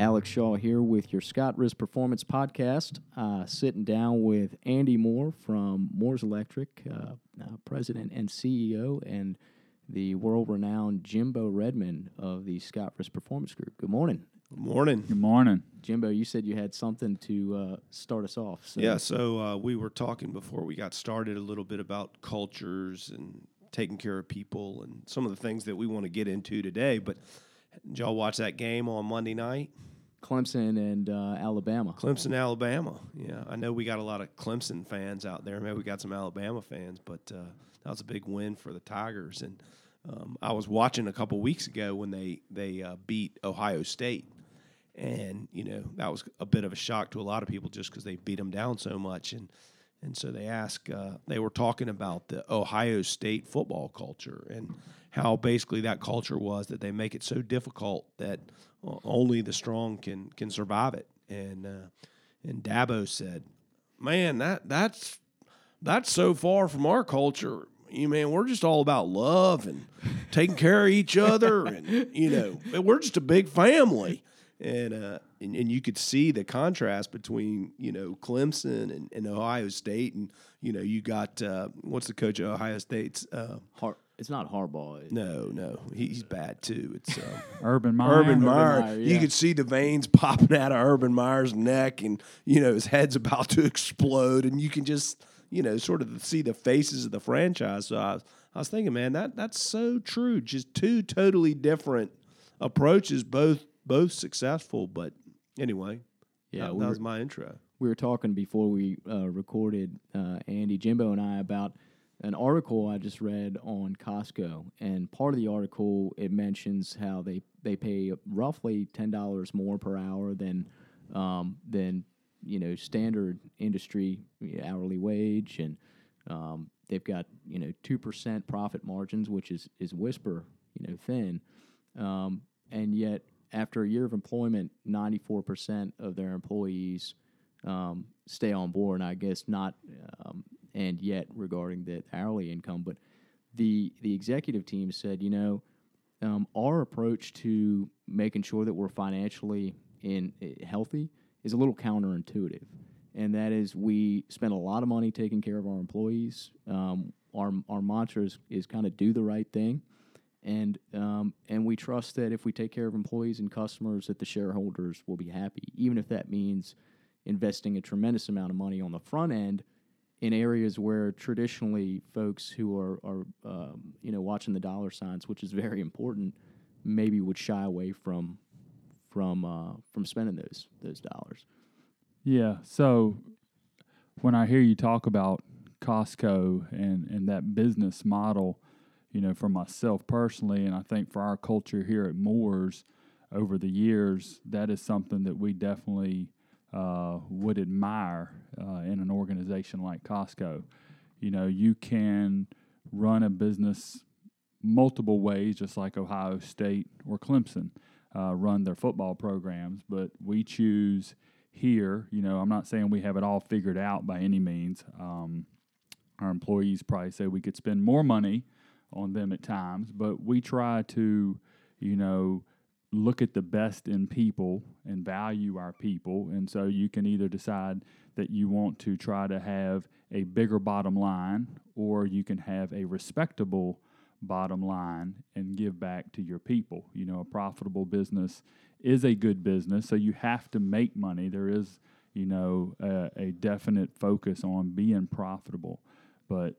Alex Shaw here with your Scott Risk Performance podcast. Uh, sitting down with Andy Moore from Moore's Electric, uh, uh, president and CEO, and the world renowned Jimbo Redmond of the Scott Risk Performance Group. Good morning. Good morning. Good morning. Jimbo, you said you had something to uh, start us off. So. Yeah, so uh, we were talking before we got started a little bit about cultures and taking care of people and some of the things that we want to get into today. But did y'all watch that game on Monday night? Clemson and uh, Alabama. Clemson, Alabama. Yeah, I know we got a lot of Clemson fans out there. Maybe we got some Alabama fans, but uh, that was a big win for the Tigers. And um, I was watching a couple weeks ago when they they uh, beat Ohio State, and you know that was a bit of a shock to a lot of people just because they beat them down so much. And and so they asked, uh, they were talking about the Ohio State football culture and how basically that culture was that they make it so difficult that only the strong can can survive it. And uh, and Dabo said, "Man, that that's that's so far from our culture. You man, we're just all about love and taking care of each other, and you know, we're just a big family." And uh, and, and you could see the contrast between you know Clemson and, and Ohio State, and you know you got uh, what's the coach of Ohio State's uh, Har- it's not Harbaugh. No, no, he's bad too. It's um, Urban Meyer. Urban Meyer. Meyer yeah. You could see the veins popping out of Urban Meyer's neck, and you know his head's about to explode, and you can just you know sort of see the faces of the franchise. So I was, I was thinking, man, that that's so true. Just two totally different approaches, both both successful, but anyway, yeah, that, we that were, was my intro. We were talking before we uh, recorded, uh, Andy, Jimbo, and I about an article I just read on Costco, and part of the article it mentions how they they pay roughly ten dollars more per hour than um, than you know standard industry hourly wage, and um, they've got you know two percent profit margins, which is is whisper you know thin, um, and yet after a year of employment, 94% of their employees um, stay on board. And I guess not, um, and yet regarding the hourly income, but the the executive team said, you know, um, our approach to making sure that we're financially in uh, healthy is a little counterintuitive, and that is we spend a lot of money taking care of our employees. Um, our our mantra is, is kind of do the right thing and um, and we trust that if we take care of employees and customers, that the shareholders will be happy, even if that means investing a tremendous amount of money on the front end in areas where traditionally folks who are are um, you know watching the dollar signs, which is very important, maybe would shy away from from uh, from spending those those dollars. Yeah. So when I hear you talk about Costco and and that business model you know, for myself personally, and I think for our culture here at Moore's over the years, that is something that we definitely uh, would admire uh, in an organization like Costco. You know, you can run a business multiple ways, just like Ohio State or Clemson uh, run their football programs, but we choose here. You know, I'm not saying we have it all figured out by any means. Um, our employees probably say we could spend more money on them at times, but we try to, you know, look at the best in people and value our people. And so you can either decide that you want to try to have a bigger bottom line or you can have a respectable bottom line and give back to your people. You know, a profitable business is a good business, so you have to make money. There is, you know, a, a definite focus on being profitable. But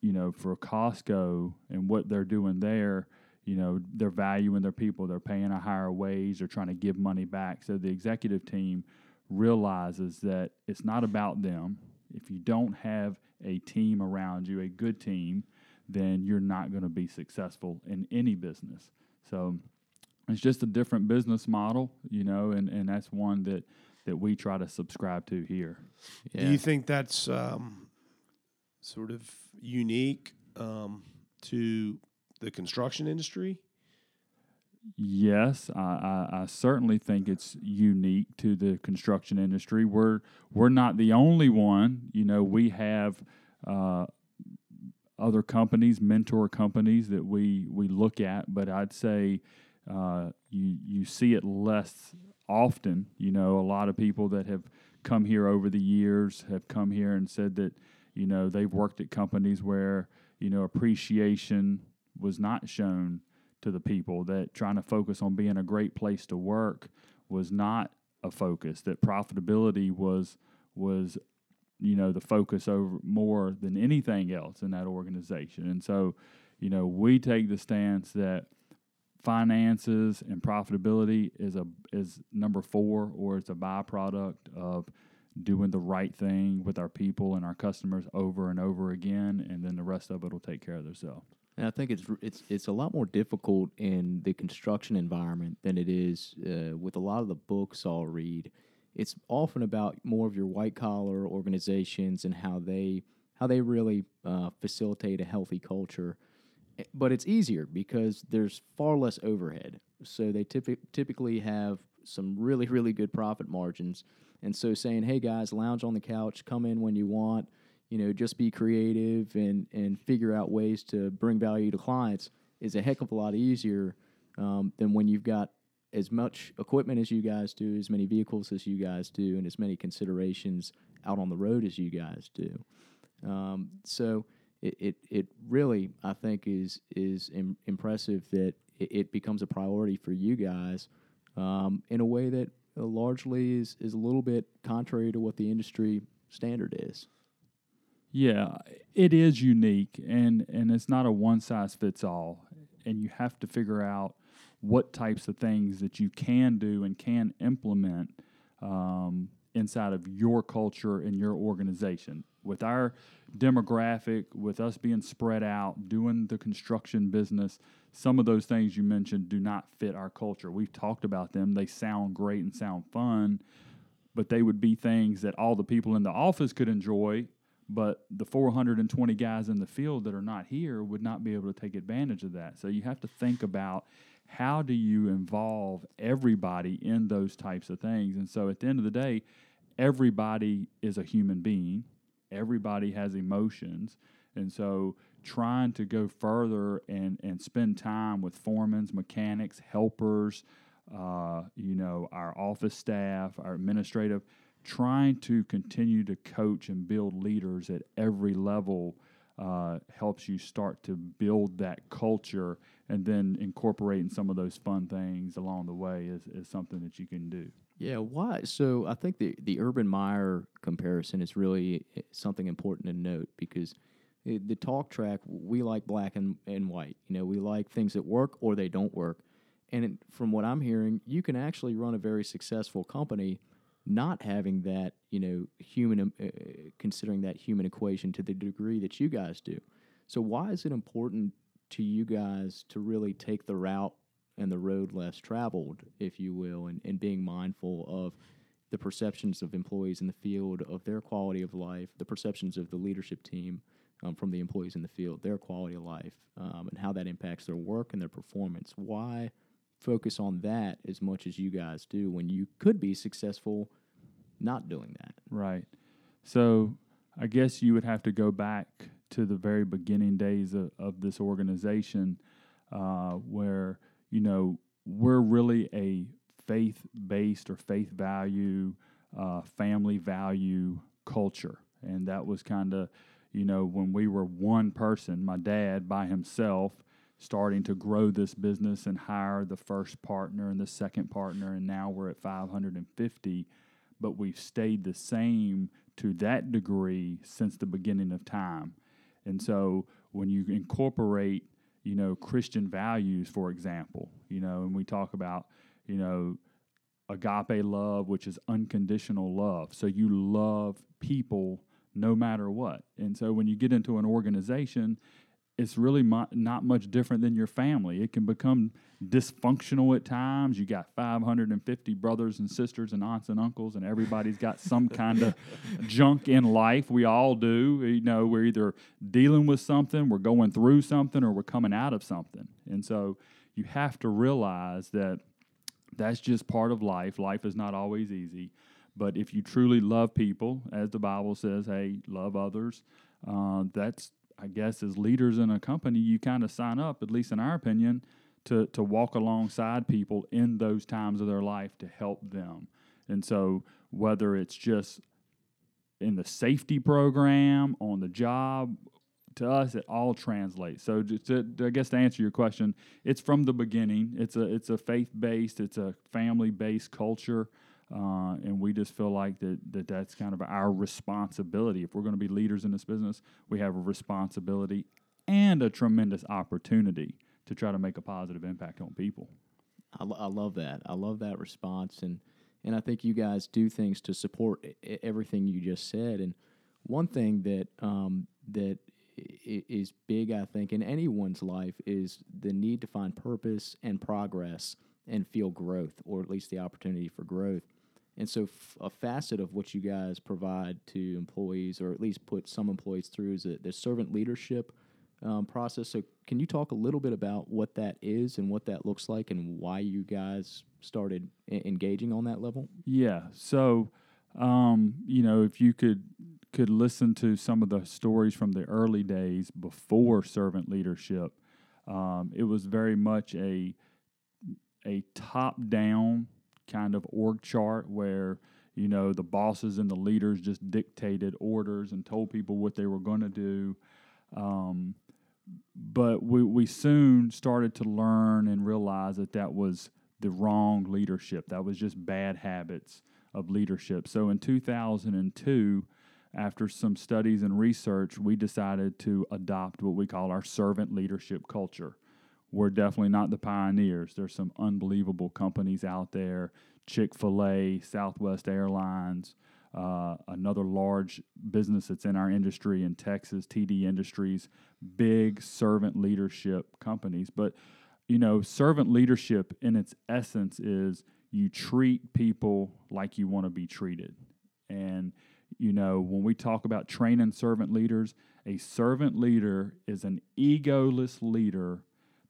you know, for Costco and what they're doing there, you know, they're valuing their people, they're paying a higher wage, they're trying to give money back. So the executive team realizes that it's not about them. If you don't have a team around you, a good team, then you're not going to be successful in any business. So it's just a different business model, you know, and, and that's one that, that we try to subscribe to here. Yeah. Do you think that's um, sort of unique um, to the construction industry? Yes, I, I, I, certainly think it's unique to the construction industry. We're we're not the only one. You know, we have uh, other companies, mentor companies that we we look at, but I'd say uh, you you see it less often. You know, a lot of people that have come here over the years have come here and said that, you know, they've worked at companies where, you know, appreciation was not shown to the people, that trying to focus on being a great place to work was not a focus, that profitability was was you know the focus over more than anything else in that organization. And so, you know, we take the stance that finances and profitability is a is number four or it's a byproduct of doing the right thing with our people and our customers over and over again and then the rest of it will take care of themselves and I think it's it's it's a lot more difficult in the construction environment than it is uh, with a lot of the books I'll read. It's often about more of your white collar organizations and how they how they really uh, facilitate a healthy culture but it's easier because there's far less overhead. So they typi- typically have some really, really good profit margins. And so saying, hey guys, lounge on the couch, come in when you want, you know, just be creative and, and figure out ways to bring value to clients is a heck of a lot easier um, than when you've got as much equipment as you guys do, as many vehicles as you guys do, and as many considerations out on the road as you guys do. Um, so it, it, it really I think is is Im- impressive that it, it, becomes a priority for you guys um, in a way that largely is is a little bit contrary to what the industry standard is. Yeah, it is unique, and and it's not a one size fits all, and you have to figure out what types of things that you can do and can implement um, inside of your culture and your organization with our demographic, with us being spread out, doing the construction business, some of those things you mentioned do not fit our culture. We've talked about them. They sound great and sound fun, but they would be things that all the people in the office could enjoy, but the 420 guys in the field that are not here would not be able to take advantage of that. So you have to think about how do you involve everybody in those types of things. And so at the end of the day, everybody is a human being everybody has emotions. And so trying to go further and, and spend time with foremans, mechanics, helpers, uh, you know, our office staff, our administrative, trying to continue to coach and build leaders at every level uh, helps you start to build that culture and then incorporating some of those fun things along the way is, is something that you can do. Yeah, why? So I think the the Urban Meyer comparison is really eh, something important to note because the talk track we like black and, and white. You know, we like things that work or they don't work. And it, from what I'm hearing, you can actually run a very successful company not having that, you know, human uh, considering that human equation to the degree that you guys do. So why is it important to you guys to really take the route and the road less traveled, if you will, and, and being mindful of the perceptions of employees in the field, of their quality of life, the perceptions of the leadership team um, from the employees in the field, their quality of life, um, and how that impacts their work and their performance. Why focus on that as much as you guys do when you could be successful not doing that? Right. So I guess you would have to go back to the very beginning days of, of this organization uh, where – you know, we're really a faith based or faith value, uh, family value culture. And that was kind of, you know, when we were one person, my dad by himself, starting to grow this business and hire the first partner and the second partner. And now we're at 550, but we've stayed the same to that degree since the beginning of time. And so when you incorporate you know, Christian values, for example, you know, and we talk about, you know, agape love, which is unconditional love. So you love people no matter what. And so when you get into an organization, it's really not much different than your family. It can become dysfunctional at times. You got 550 brothers and sisters and aunts and uncles, and everybody's got some kind of junk in life. We all do. You know, we're either dealing with something, we're going through something, or we're coming out of something. And so you have to realize that that's just part of life. Life is not always easy. But if you truly love people, as the Bible says, hey, love others, uh, that's I guess as leaders in a company, you kind of sign up, at least in our opinion, to to walk alongside people in those times of their life to help them. And so whether it's just in the safety program on the job to us it all translates. So just to, i guess to answer your question it's from the beginning. It's a it's a faith based it's a family based culture uh, and we just feel like that, that that's kind of our responsibility. If we're going to be leaders in this business we have a responsibility and a tremendous opportunity to try to make a positive impact on people. I, lo- I love that. I love that response and and i think you guys do things to support I- everything you just said and one thing that um, that is big, I think, in anyone's life is the need to find purpose and progress and feel growth, or at least the opportunity for growth. And so, f- a facet of what you guys provide to employees, or at least put some employees through, is the servant leadership um, process. So, can you talk a little bit about what that is and what that looks like, and why you guys started I- engaging on that level? Yeah. So, um, you know, if you could could listen to some of the stories from the early days before servant leadership, um, it was very much a a top down kind of org chart where you know the bosses and the leaders just dictated orders and told people what they were going to do. Um, but we, we soon started to learn and realize that that was the wrong leadership. That was just bad habits of leadership. So in 2002, after some studies and research, we decided to adopt what we call our servant leadership culture. We're definitely not the pioneers. There's some unbelievable companies out there Chick fil A, Southwest Airlines, uh, another large business that's in our industry in Texas, TD Industries, big servant leadership companies. But, you know, servant leadership in its essence is you treat people like you want to be treated. And, you know, when we talk about training servant leaders, a servant leader is an egoless leader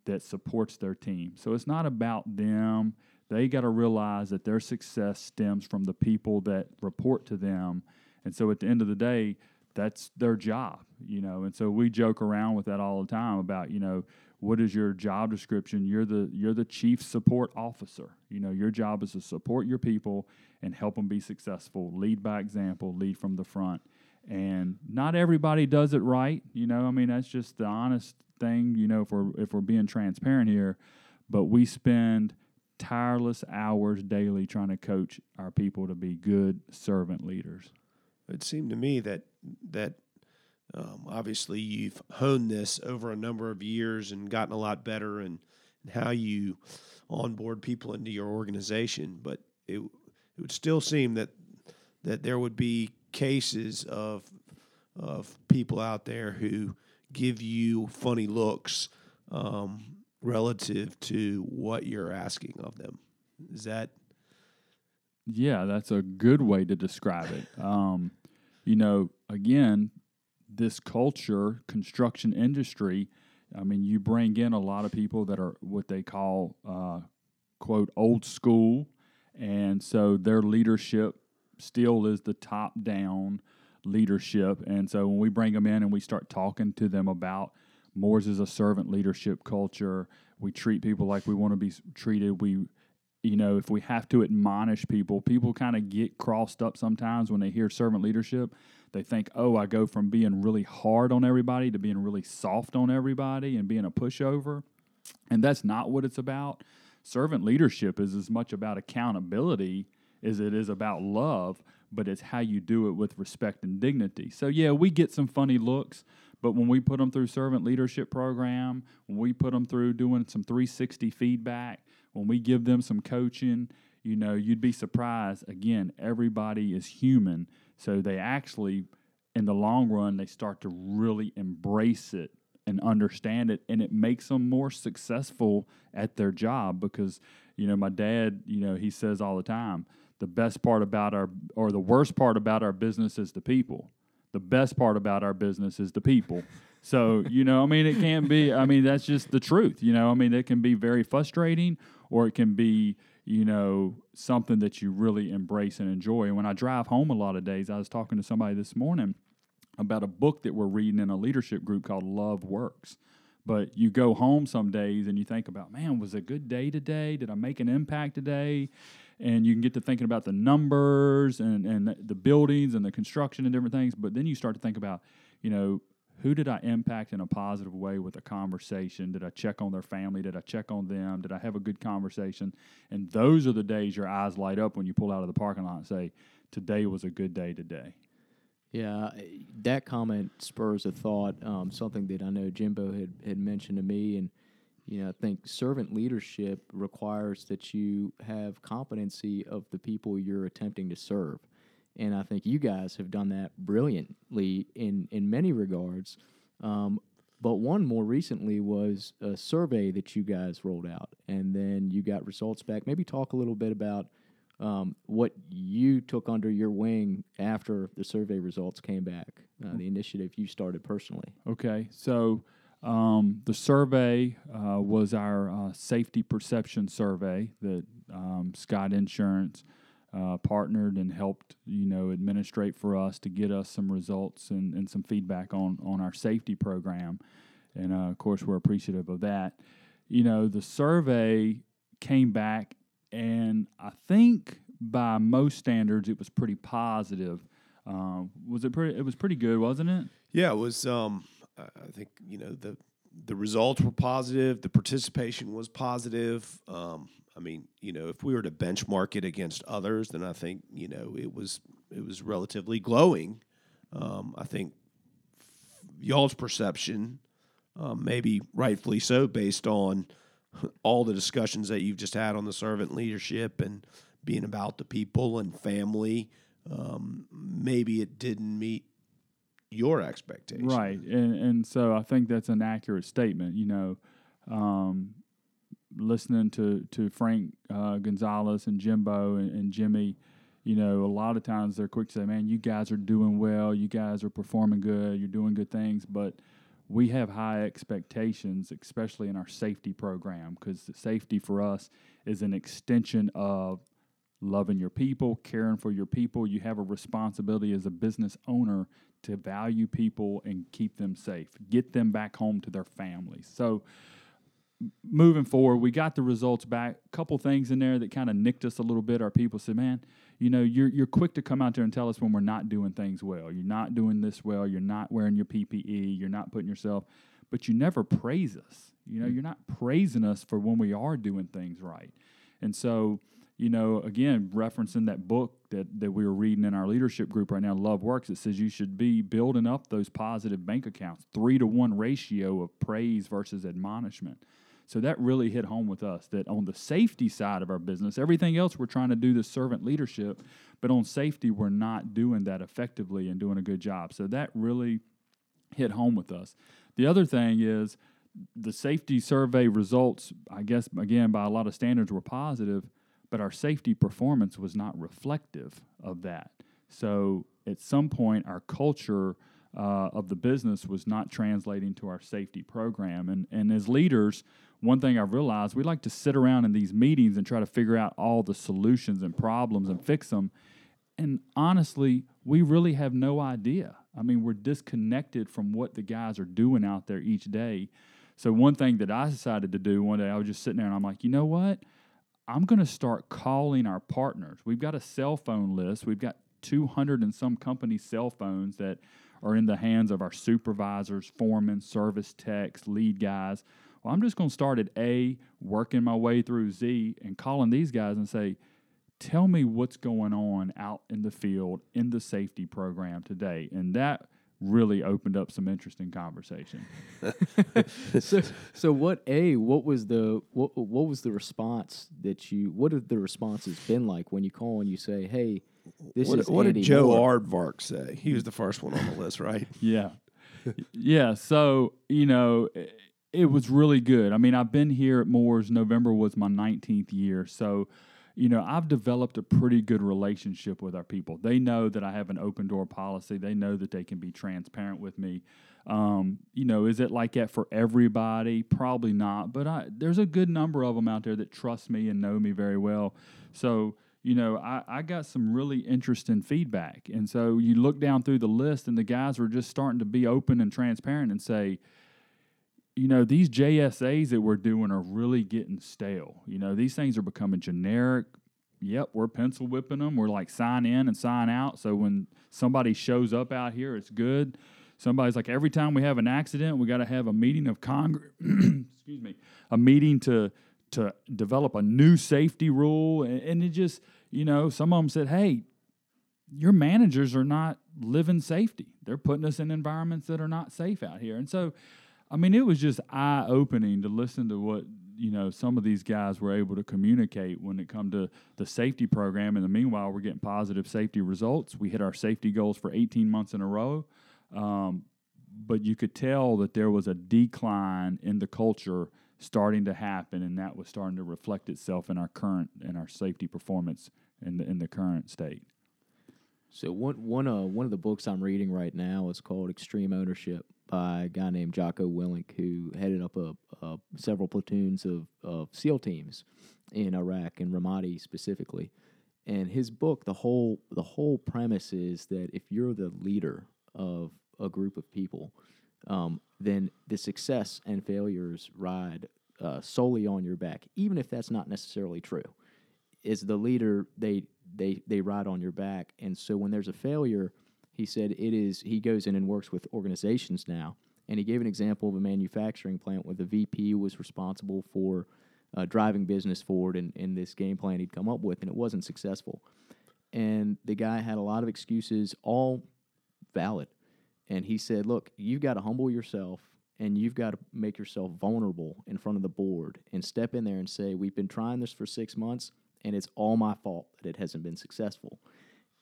that supports their team. So it's not about them. They got to realize that their success stems from the people that report to them. And so at the end of the day, that's their job, you know. And so we joke around with that all the time about, you know, what is your job description? You're the you're the chief support officer. You know, your job is to support your people and help them be successful. Lead by example, lead from the front. And not everybody does it right, you know. I mean, that's just the honest thing, you know, if we're if we're being transparent here, but we spend tireless hours daily trying to coach our people to be good servant leaders. It seemed to me that that um, obviously you've honed this over a number of years and gotten a lot better in how you onboard people into your organization, but it it would still seem that that there would be cases of of people out there who give you funny looks um, relative to what you're asking of them. Is that? Yeah, that's a good way to describe it. Um, you know, again, this culture, construction industry. I mean, you bring in a lot of people that are what they call uh, quote old school, and so their leadership still is the top down leadership. And so when we bring them in and we start talking to them about Moore's is a servant leadership culture, we treat people like we want to be treated. We, you know, if we have to admonish people, people kind of get crossed up sometimes when they hear servant leadership. They think, oh, I go from being really hard on everybody to being really soft on everybody and being a pushover. And that's not what it's about. Servant leadership is as much about accountability as it is about love, but it's how you do it with respect and dignity. So, yeah, we get some funny looks, but when we put them through servant leadership program, when we put them through doing some 360 feedback, when we give them some coaching, you know, you'd be surprised. Again, everybody is human. So they actually, in the long run, they start to really embrace it and understand it. And it makes them more successful at their job because, you know, my dad, you know, he says all the time, the best part about our, or the worst part about our business is the people. The best part about our business is the people. So, you know, I mean, it can be, I mean, that's just the truth. You know, I mean, it can be very frustrating or it can be, you know, something that you really embrace and enjoy. And when I drive home a lot of days, I was talking to somebody this morning about a book that we're reading in a leadership group called Love Works But you go home some days and you think about, man, was a good day today? Did I make an impact today? And you can get to thinking about the numbers and, and the buildings and the construction and different things. But then you start to think about, you know, who did I impact in a positive way with a conversation? Did I check on their family? Did I check on them? Did I have a good conversation? And those are the days your eyes light up when you pull out of the parking lot and say, Today was a good day today. Yeah, that comment spurs a thought. Um, something that I know Jimbo had, had mentioned to me, and you know, I think servant leadership requires that you have competency of the people you're attempting to serve and I think you guys have done that brilliantly in in many regards. Um, but one more recently was a survey that you guys rolled out, and then you got results back. Maybe talk a little bit about um, what you took under your wing after the survey results came back, uh, the initiative you started personally. Okay, so um, the survey uh, was our uh, safety perception survey that um, Scott Insurance uh, partnered and helped, you know, administrate for us to get us some results and, and some feedback on on our safety program. And uh, of course, we're appreciative of that. You know, the survey came back, and I think by most standards, it was pretty positive. Um, was it pretty? It was pretty good, wasn't it? Yeah, it was. Um, I think you know the the results were positive. The participation was positive. Um, I mean, you know, if we were to benchmark it against others, then I think you know it was it was relatively glowing. Um, I think y'all's perception, um, maybe rightfully so, based on all the discussions that you've just had on the servant leadership and being about the people and family. Um, maybe it didn't meet your expectations, right? And and so I think that's an accurate statement. You know, um, listening to to Frank uh, Gonzalez and Jimbo and, and, Jimmy, you know, a lot of times they're quick to say, "Man, you guys are doing well. You guys are performing good. You're doing good things." But we have high expectations, especially in our safety program, because safety for us is an extension of loving your people, caring for your people. You have a responsibility as a business owner to value people and keep them safe, get them back home to their families. So moving forward, we got the results back. A couple things in there that kind of nicked us a little bit. Our people said, "Man, you know, you're you're quick to come out there and tell us when we're not doing things well. You're not doing this well. You're not wearing your PPE. You're not putting yourself, but you never praise us. You know, mm-hmm. you're not praising us for when we are doing things right. And so, you know, again, referencing that book that that we were reading in our leadership group right now, Love Works, it says you should be building up those positive bank accounts, three to one ratio of praise versus admonishment. So that really hit home with us that on the safety side of our business, everything else we're trying to do the servant leadership, but on safety, we're not doing that effectively and doing a good job. So that really hit home with us. The other thing is the safety survey results, I guess, again, by a lot of standards, were positive, but our safety performance was not reflective of that. So at some point, our culture uh, of the business was not translating to our safety program. And, and as leaders, one thing I've realized, we like to sit around in these meetings and try to figure out all the solutions and problems and fix them. And honestly, we really have no idea. I mean, we're disconnected from what the guys are doing out there each day. So, one thing that I decided to do one day, I was just sitting there and I'm like, you know what? I'm going to start calling our partners. We've got a cell phone list. We've got 200 and some company cell phones that are in the hands of our supervisors, foremen, service techs, lead guys. Well, I'm just going to start at A, working my way through Z, and calling these guys and say, tell me what's going on out in the field in the safety program today. And that really opened up some interesting conversation. so, so what a what was the what what was the response that you what have the responses been like when you call and you say, "Hey, this what, is what Andy did Joe Moore. Aardvark say? He was the first one on the list, right? yeah, yeah. So you know, it was really good. I mean, I've been here at Moore's. November was my 19th year, so you know, I've developed a pretty good relationship with our people. They know that I have an open door policy. They know that they can be transparent with me. Um, you know, is it like that for everybody? Probably not, but I, there's a good number of them out there that trust me and know me very well. So, you know, I, I got some really interesting feedback. And so you look down through the list, and the guys were just starting to be open and transparent and say, you know, these JSAs that we're doing are really getting stale. You know, these things are becoming generic. Yep, we're pencil whipping them. We're like sign in and sign out. So when somebody shows up out here, it's good. Somebody's like, every time we have an accident, we got to have a meeting of Congress. excuse me, a meeting to to develop a new safety rule, and, and it just, you know, some of them said, hey, your managers are not living safety. They're putting us in environments that are not safe out here, and so. I mean, it was just eye opening to listen to what you know some of these guys were able to communicate when it come to the safety program. And the meanwhile, we're getting positive safety results. We hit our safety goals for 18 months in a row. Um, but you could tell that there was a decline in the culture starting to happen, and that was starting to reflect itself in our current in our safety performance in the in the current state. So one one uh one of the books I'm reading right now is called Extreme Ownership by a guy named Jocko Willink, who headed up a, a several platoons of, of SEAL teams in Iraq and Ramadi specifically. And his book, the whole the whole premise is that if you're the leader of a group of people, um, then the success and failures ride uh, solely on your back, even if that's not necessarily true. As the leader, they they they ride on your back, and so when there's a failure, he said it is. He goes in and works with organizations now, and he gave an example of a manufacturing plant where the VP was responsible for uh, driving business forward in, in this game plan he'd come up with, and it wasn't successful. And the guy had a lot of excuses, all valid. And he said, Look, you've got to humble yourself and you've got to make yourself vulnerable in front of the board and step in there and say, We've been trying this for six months and it's all my fault that it hasn't been successful.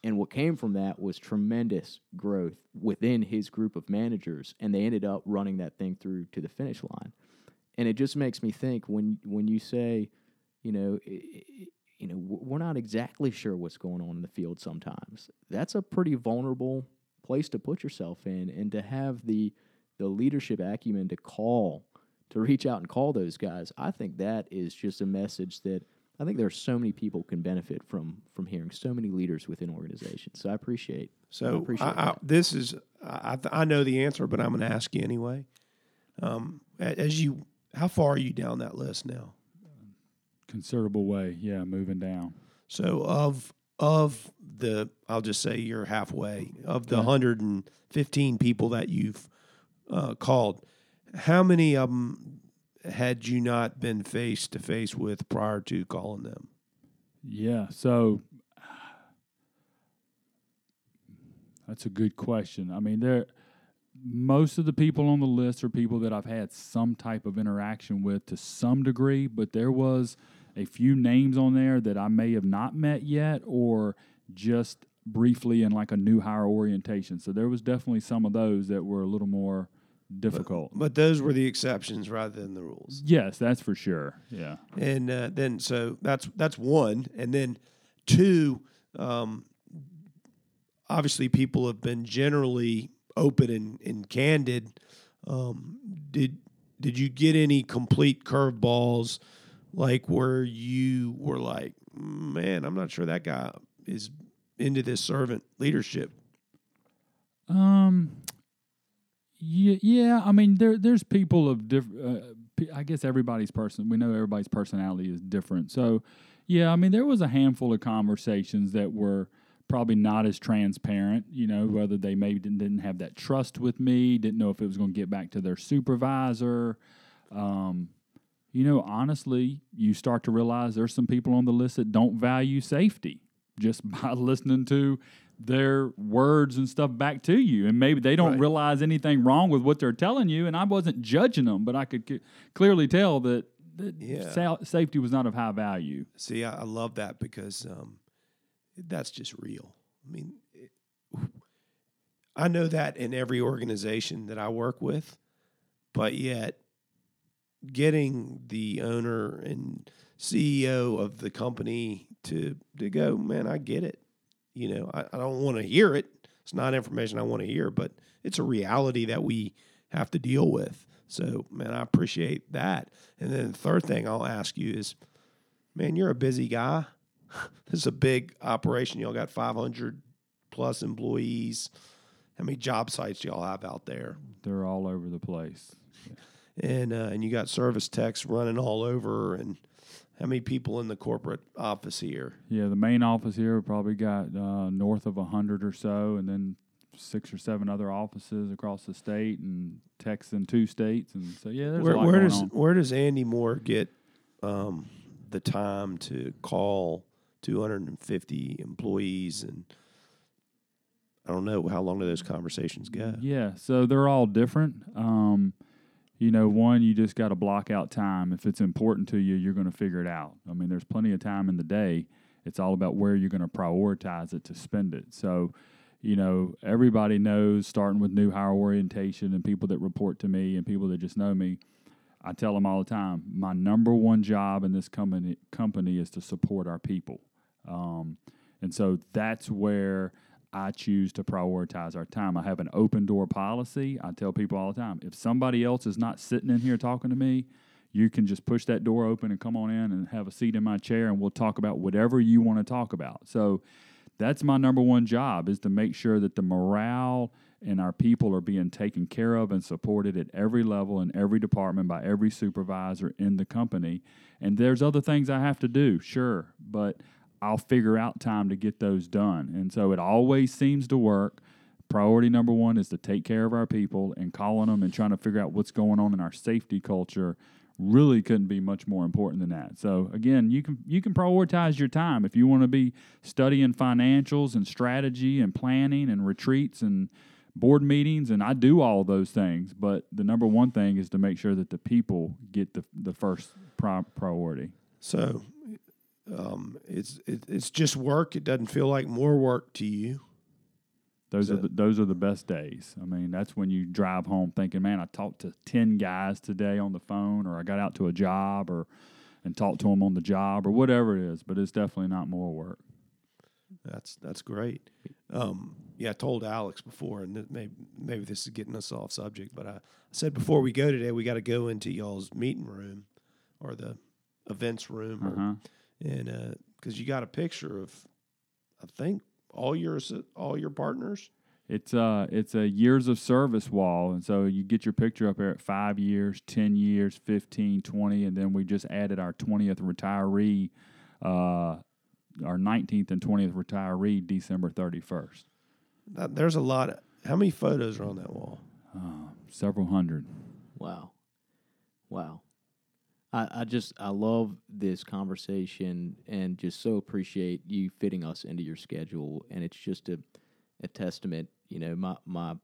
And what came from that was tremendous growth within his group of managers, and they ended up running that thing through to the finish line. And it just makes me think when when you say, you know, you know, we're not exactly sure what's going on in the field sometimes. That's a pretty vulnerable place to put yourself in, and to have the the leadership acumen to call, to reach out and call those guys. I think that is just a message that I think there are so many people can benefit from from hearing so many leaders within organizations. So I appreciate. So I appreciate I, I, this is I, I know the answer, but I'm going to ask you anyway. Um, as you, how far are you down that list now? Considerable way, yeah, moving down. So of of the, I'll just say you're halfway of the 115 people that you've uh, called. How many of them had you not been face to face with prior to calling them? Yeah, so that's a good question. I mean, there most of the people on the list are people that I've had some type of interaction with to some degree, but there was a few names on there that I may have not met yet or just briefly in like a new hire orientation. So there was definitely some of those that were a little more difficult. But, but, those were the exceptions rather than the rules. Yes, that's for sure. Yeah. And uh, then so that's that's one, and then two. Um, obviously, people have been generally open and, and candid. Um, did did you get any complete curveballs, like where you were like, man, I'm not sure that guy is into this servant leadership? Um, yeah, yeah. I mean, there there's people of different. Uh, I guess everybody's person. We know everybody's personality is different. So, yeah. I mean, there was a handful of conversations that were probably not as transparent. You know, whether they maybe didn't, didn't have that trust with me, didn't know if it was going to get back to their supervisor. Um, you know, honestly, you start to realize there's some people on the list that don't value safety just by listening to their words and stuff back to you. And maybe they don't right. realize anything wrong with what they're telling you. And I wasn't judging them, but I could c- clearly tell that, that yeah. sa- safety was not of high value. See, I, I love that because um, that's just real. I mean, it, I know that in every organization that I work with, but yet getting the owner and CEO of the company to to go, man, I get it. You know, I, I don't want to hear it. It's not information I want to hear, but it's a reality that we have to deal with. So, man, I appreciate that. And then the third thing I'll ask you is, man, you're a busy guy. this is a big operation. Y'all got 500 plus employees. How many job sites y'all have out there? They're all over the place. and uh, and you got service techs running all over, and how many people in the corporate office here? Yeah, the main office here probably got uh, north of a hundred or so, and then six or seven other offices across the state, and Texas and two states, and so yeah, there's Where, a lot where does on. where does Andy Moore get um, the time to call 250 employees and I don't know how long do those conversations go? Yeah, so they're all different. Um, you know, one, you just got to block out time. If it's important to you, you're going to figure it out. I mean, there's plenty of time in the day. It's all about where you're going to prioritize it to spend it. So, you know, everybody knows, starting with new hire orientation and people that report to me and people that just know me, I tell them all the time, my number one job in this company company is to support our people. Um, and so that's where I choose to prioritize our time. I have an open door policy. I tell people all the time if somebody else is not sitting in here talking to me, you can just push that door open and come on in and have a seat in my chair and we'll talk about whatever you want to talk about. So that's my number one job is to make sure that the morale and our people are being taken care of and supported at every level in every department by every supervisor in the company. And there's other things I have to do, sure, but I'll figure out time to get those done. And so it always seems to work. Priority number one is to take care of our people and calling them and trying to figure out what's going on in our safety culture really couldn't be much more important than that. So again, you can you can prioritize your time if you want to be studying financials and strategy and planning and retreats and board meetings and I do all those things, but the number one thing is to make sure that the people get the the first pri- priority. So um, it's it, it's just work. It doesn't feel like more work to you. Those are the, those are the best days. I mean, that's when you drive home thinking, "Man, I talked to ten guys today on the phone, or I got out to a job, or and talked to them on the job, or whatever it is." But it's definitely not more work. That's that's great. Um, yeah, I told Alex before, and maybe maybe this is getting us off subject, but I, I said before we go today, we got to go into y'all's meeting room or the events room, Uh-huh. And because you got a picture of, I think all your all your partners. It's uh it's a years of service wall, and so you get your picture up there at five years, ten years, 15, 20, and then we just added our twentieth retiree, uh, our nineteenth and twentieth retiree, December thirty first. That, there's a lot. Of, how many photos are on that wall? Uh, several hundred. Wow. Wow. I, I just I love this conversation and just so appreciate you fitting us into your schedule and it's just a a testament, you know, my my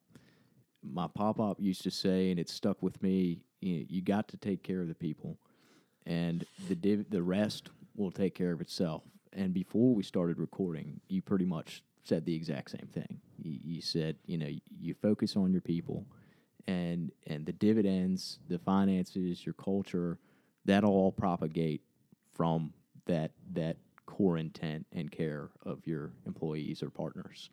my pop up used to say and it stuck with me, you, you got to take care of the people and the div- the rest will take care of itself. And before we started recording, you pretty much said the exact same thing. You, you said, you know, you focus on your people and and the dividends, the finances, your culture, that'll all propagate from that that core intent and care of your employees or partners.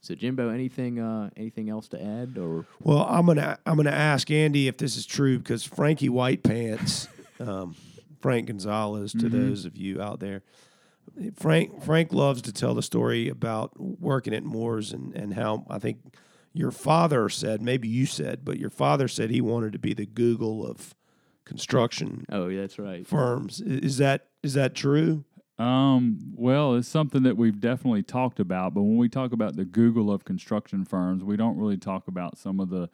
So Jimbo, anything uh, anything else to add or Well, I'm gonna I'm gonna ask Andy if this is true because Frankie White Pants, um, Frank Gonzalez, to those of you out there, Frank Frank loves to tell the story about working at Moore's and and how I think your father said maybe you said, but your father said he wanted to be the Google of construction Oh, yeah, that's right. firms. Is that is that true? Um, well, it's something that we've definitely talked about, but when we talk about the Google of construction firms, we don't really talk about some of the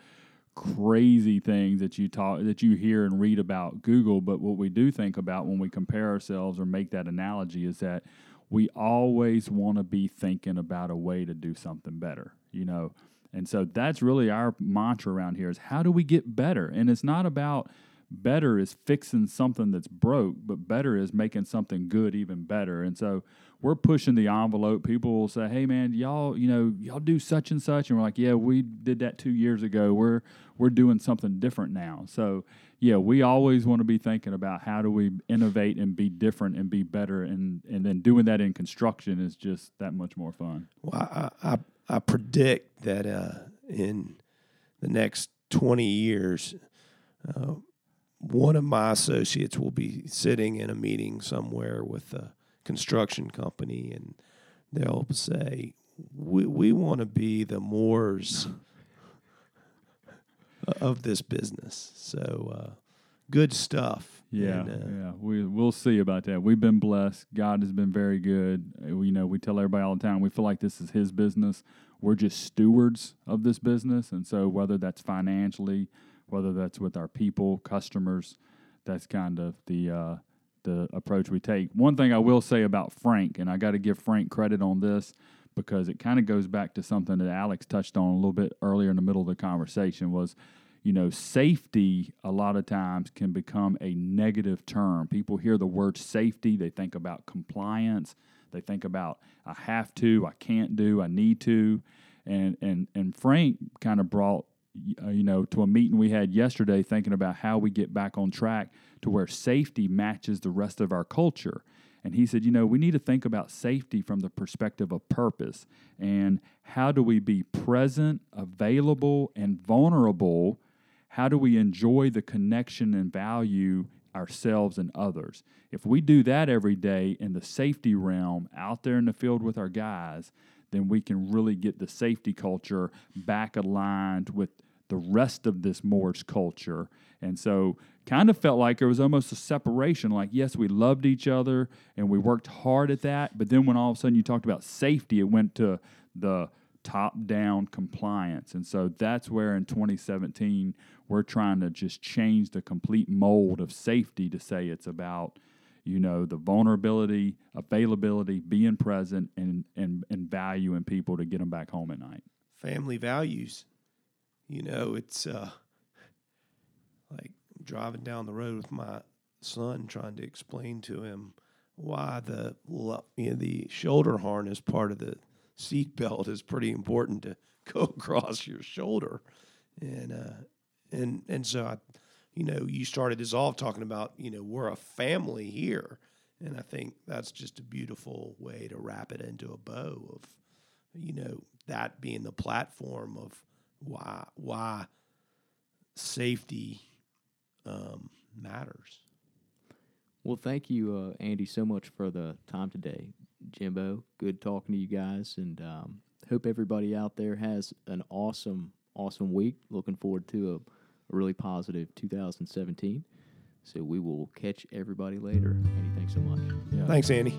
crazy things that you talk that you hear and read about Google, but what we do think about when we compare ourselves or make that analogy is that we always want to be thinking about a way to do something better, you know. And so that's really our mantra around here is how do we get better? And it's not about better is fixing something that's broke, but better is making something good even better. And so we're pushing the envelope. People will say, "Hey, man, y'all, you know, y'all do such and such," and we're like, "Yeah, we did that two years ago. We're we're doing something different now." So yeah, we always want to be thinking about how do we innovate and be different and be better, and and then doing that in construction is just that much more fun. Well, I, I, I predict that uh, in the next 20 years, uh, one of my associates will be sitting in a meeting somewhere with a construction company, and they'll say, "We, we want to be the Moore's of this business. So uh, good stuff. Yeah, And, uh, yeah. We we'll see about that. We've been blessed. God has been very good. Uh, We you know we tell everybody all the time we feel like this is His business. We're just stewards of this business, and so whether that's financially, whether that's with our people, customers, that's kind of the uh, the approach we take. One thing I will say about Frank, and I got to give Frank credit on this because it kind of goes back to something that Alex touched on a little bit earlier in the middle of the conversation was you know, safety a lot of times can become a negative term. People hear the word safety, they think about compliance, they think about I have to, I can't do, I need to. And and and Frank kind of brought uh, you know to a meeting we had yesterday thinking about how we get back on track to where safety matches the rest of our culture. And he said, you know, we need to think about safety from the perspective of purpose and how do we be present, available, and vulnerable how do we enjoy the connection and value ourselves and others? If we do that every day in the safety realm out there in the field with our guys, then we can really get the safety culture back aligned with the rest of this Moore's culture. And so, kind of felt like there was almost a separation. Like, yes, we loved each other and we worked hard at that. But then, when all of a sudden you talked about safety, it went to the top down compliance. And so that's where in 2017 we're trying to just change the complete mold of safety to say it's about you know the vulnerability, availability, being present and and and value in people to get them back home at night. family values. You know, it's uh, like driving down the road with my son, trying to explain to him why the you know, the shoulder harness part of the seat belt is pretty important to go across your shoulder, and uh, and and so I, you know, you started this off talking about you know we're a family here, and I think that's just a beautiful way to wrap it into a bow of you know that being the platform of why why safety um, matters. Well, thank you, uh, Andy, so much for the time today. Jimbo, good talking to you guys, and um, hope everybody out there has an awesome, awesome week. Looking forward to a, a really positive 2017. So we will catch everybody later. Andy, thanks so much. Yeah. Thanks, Andy.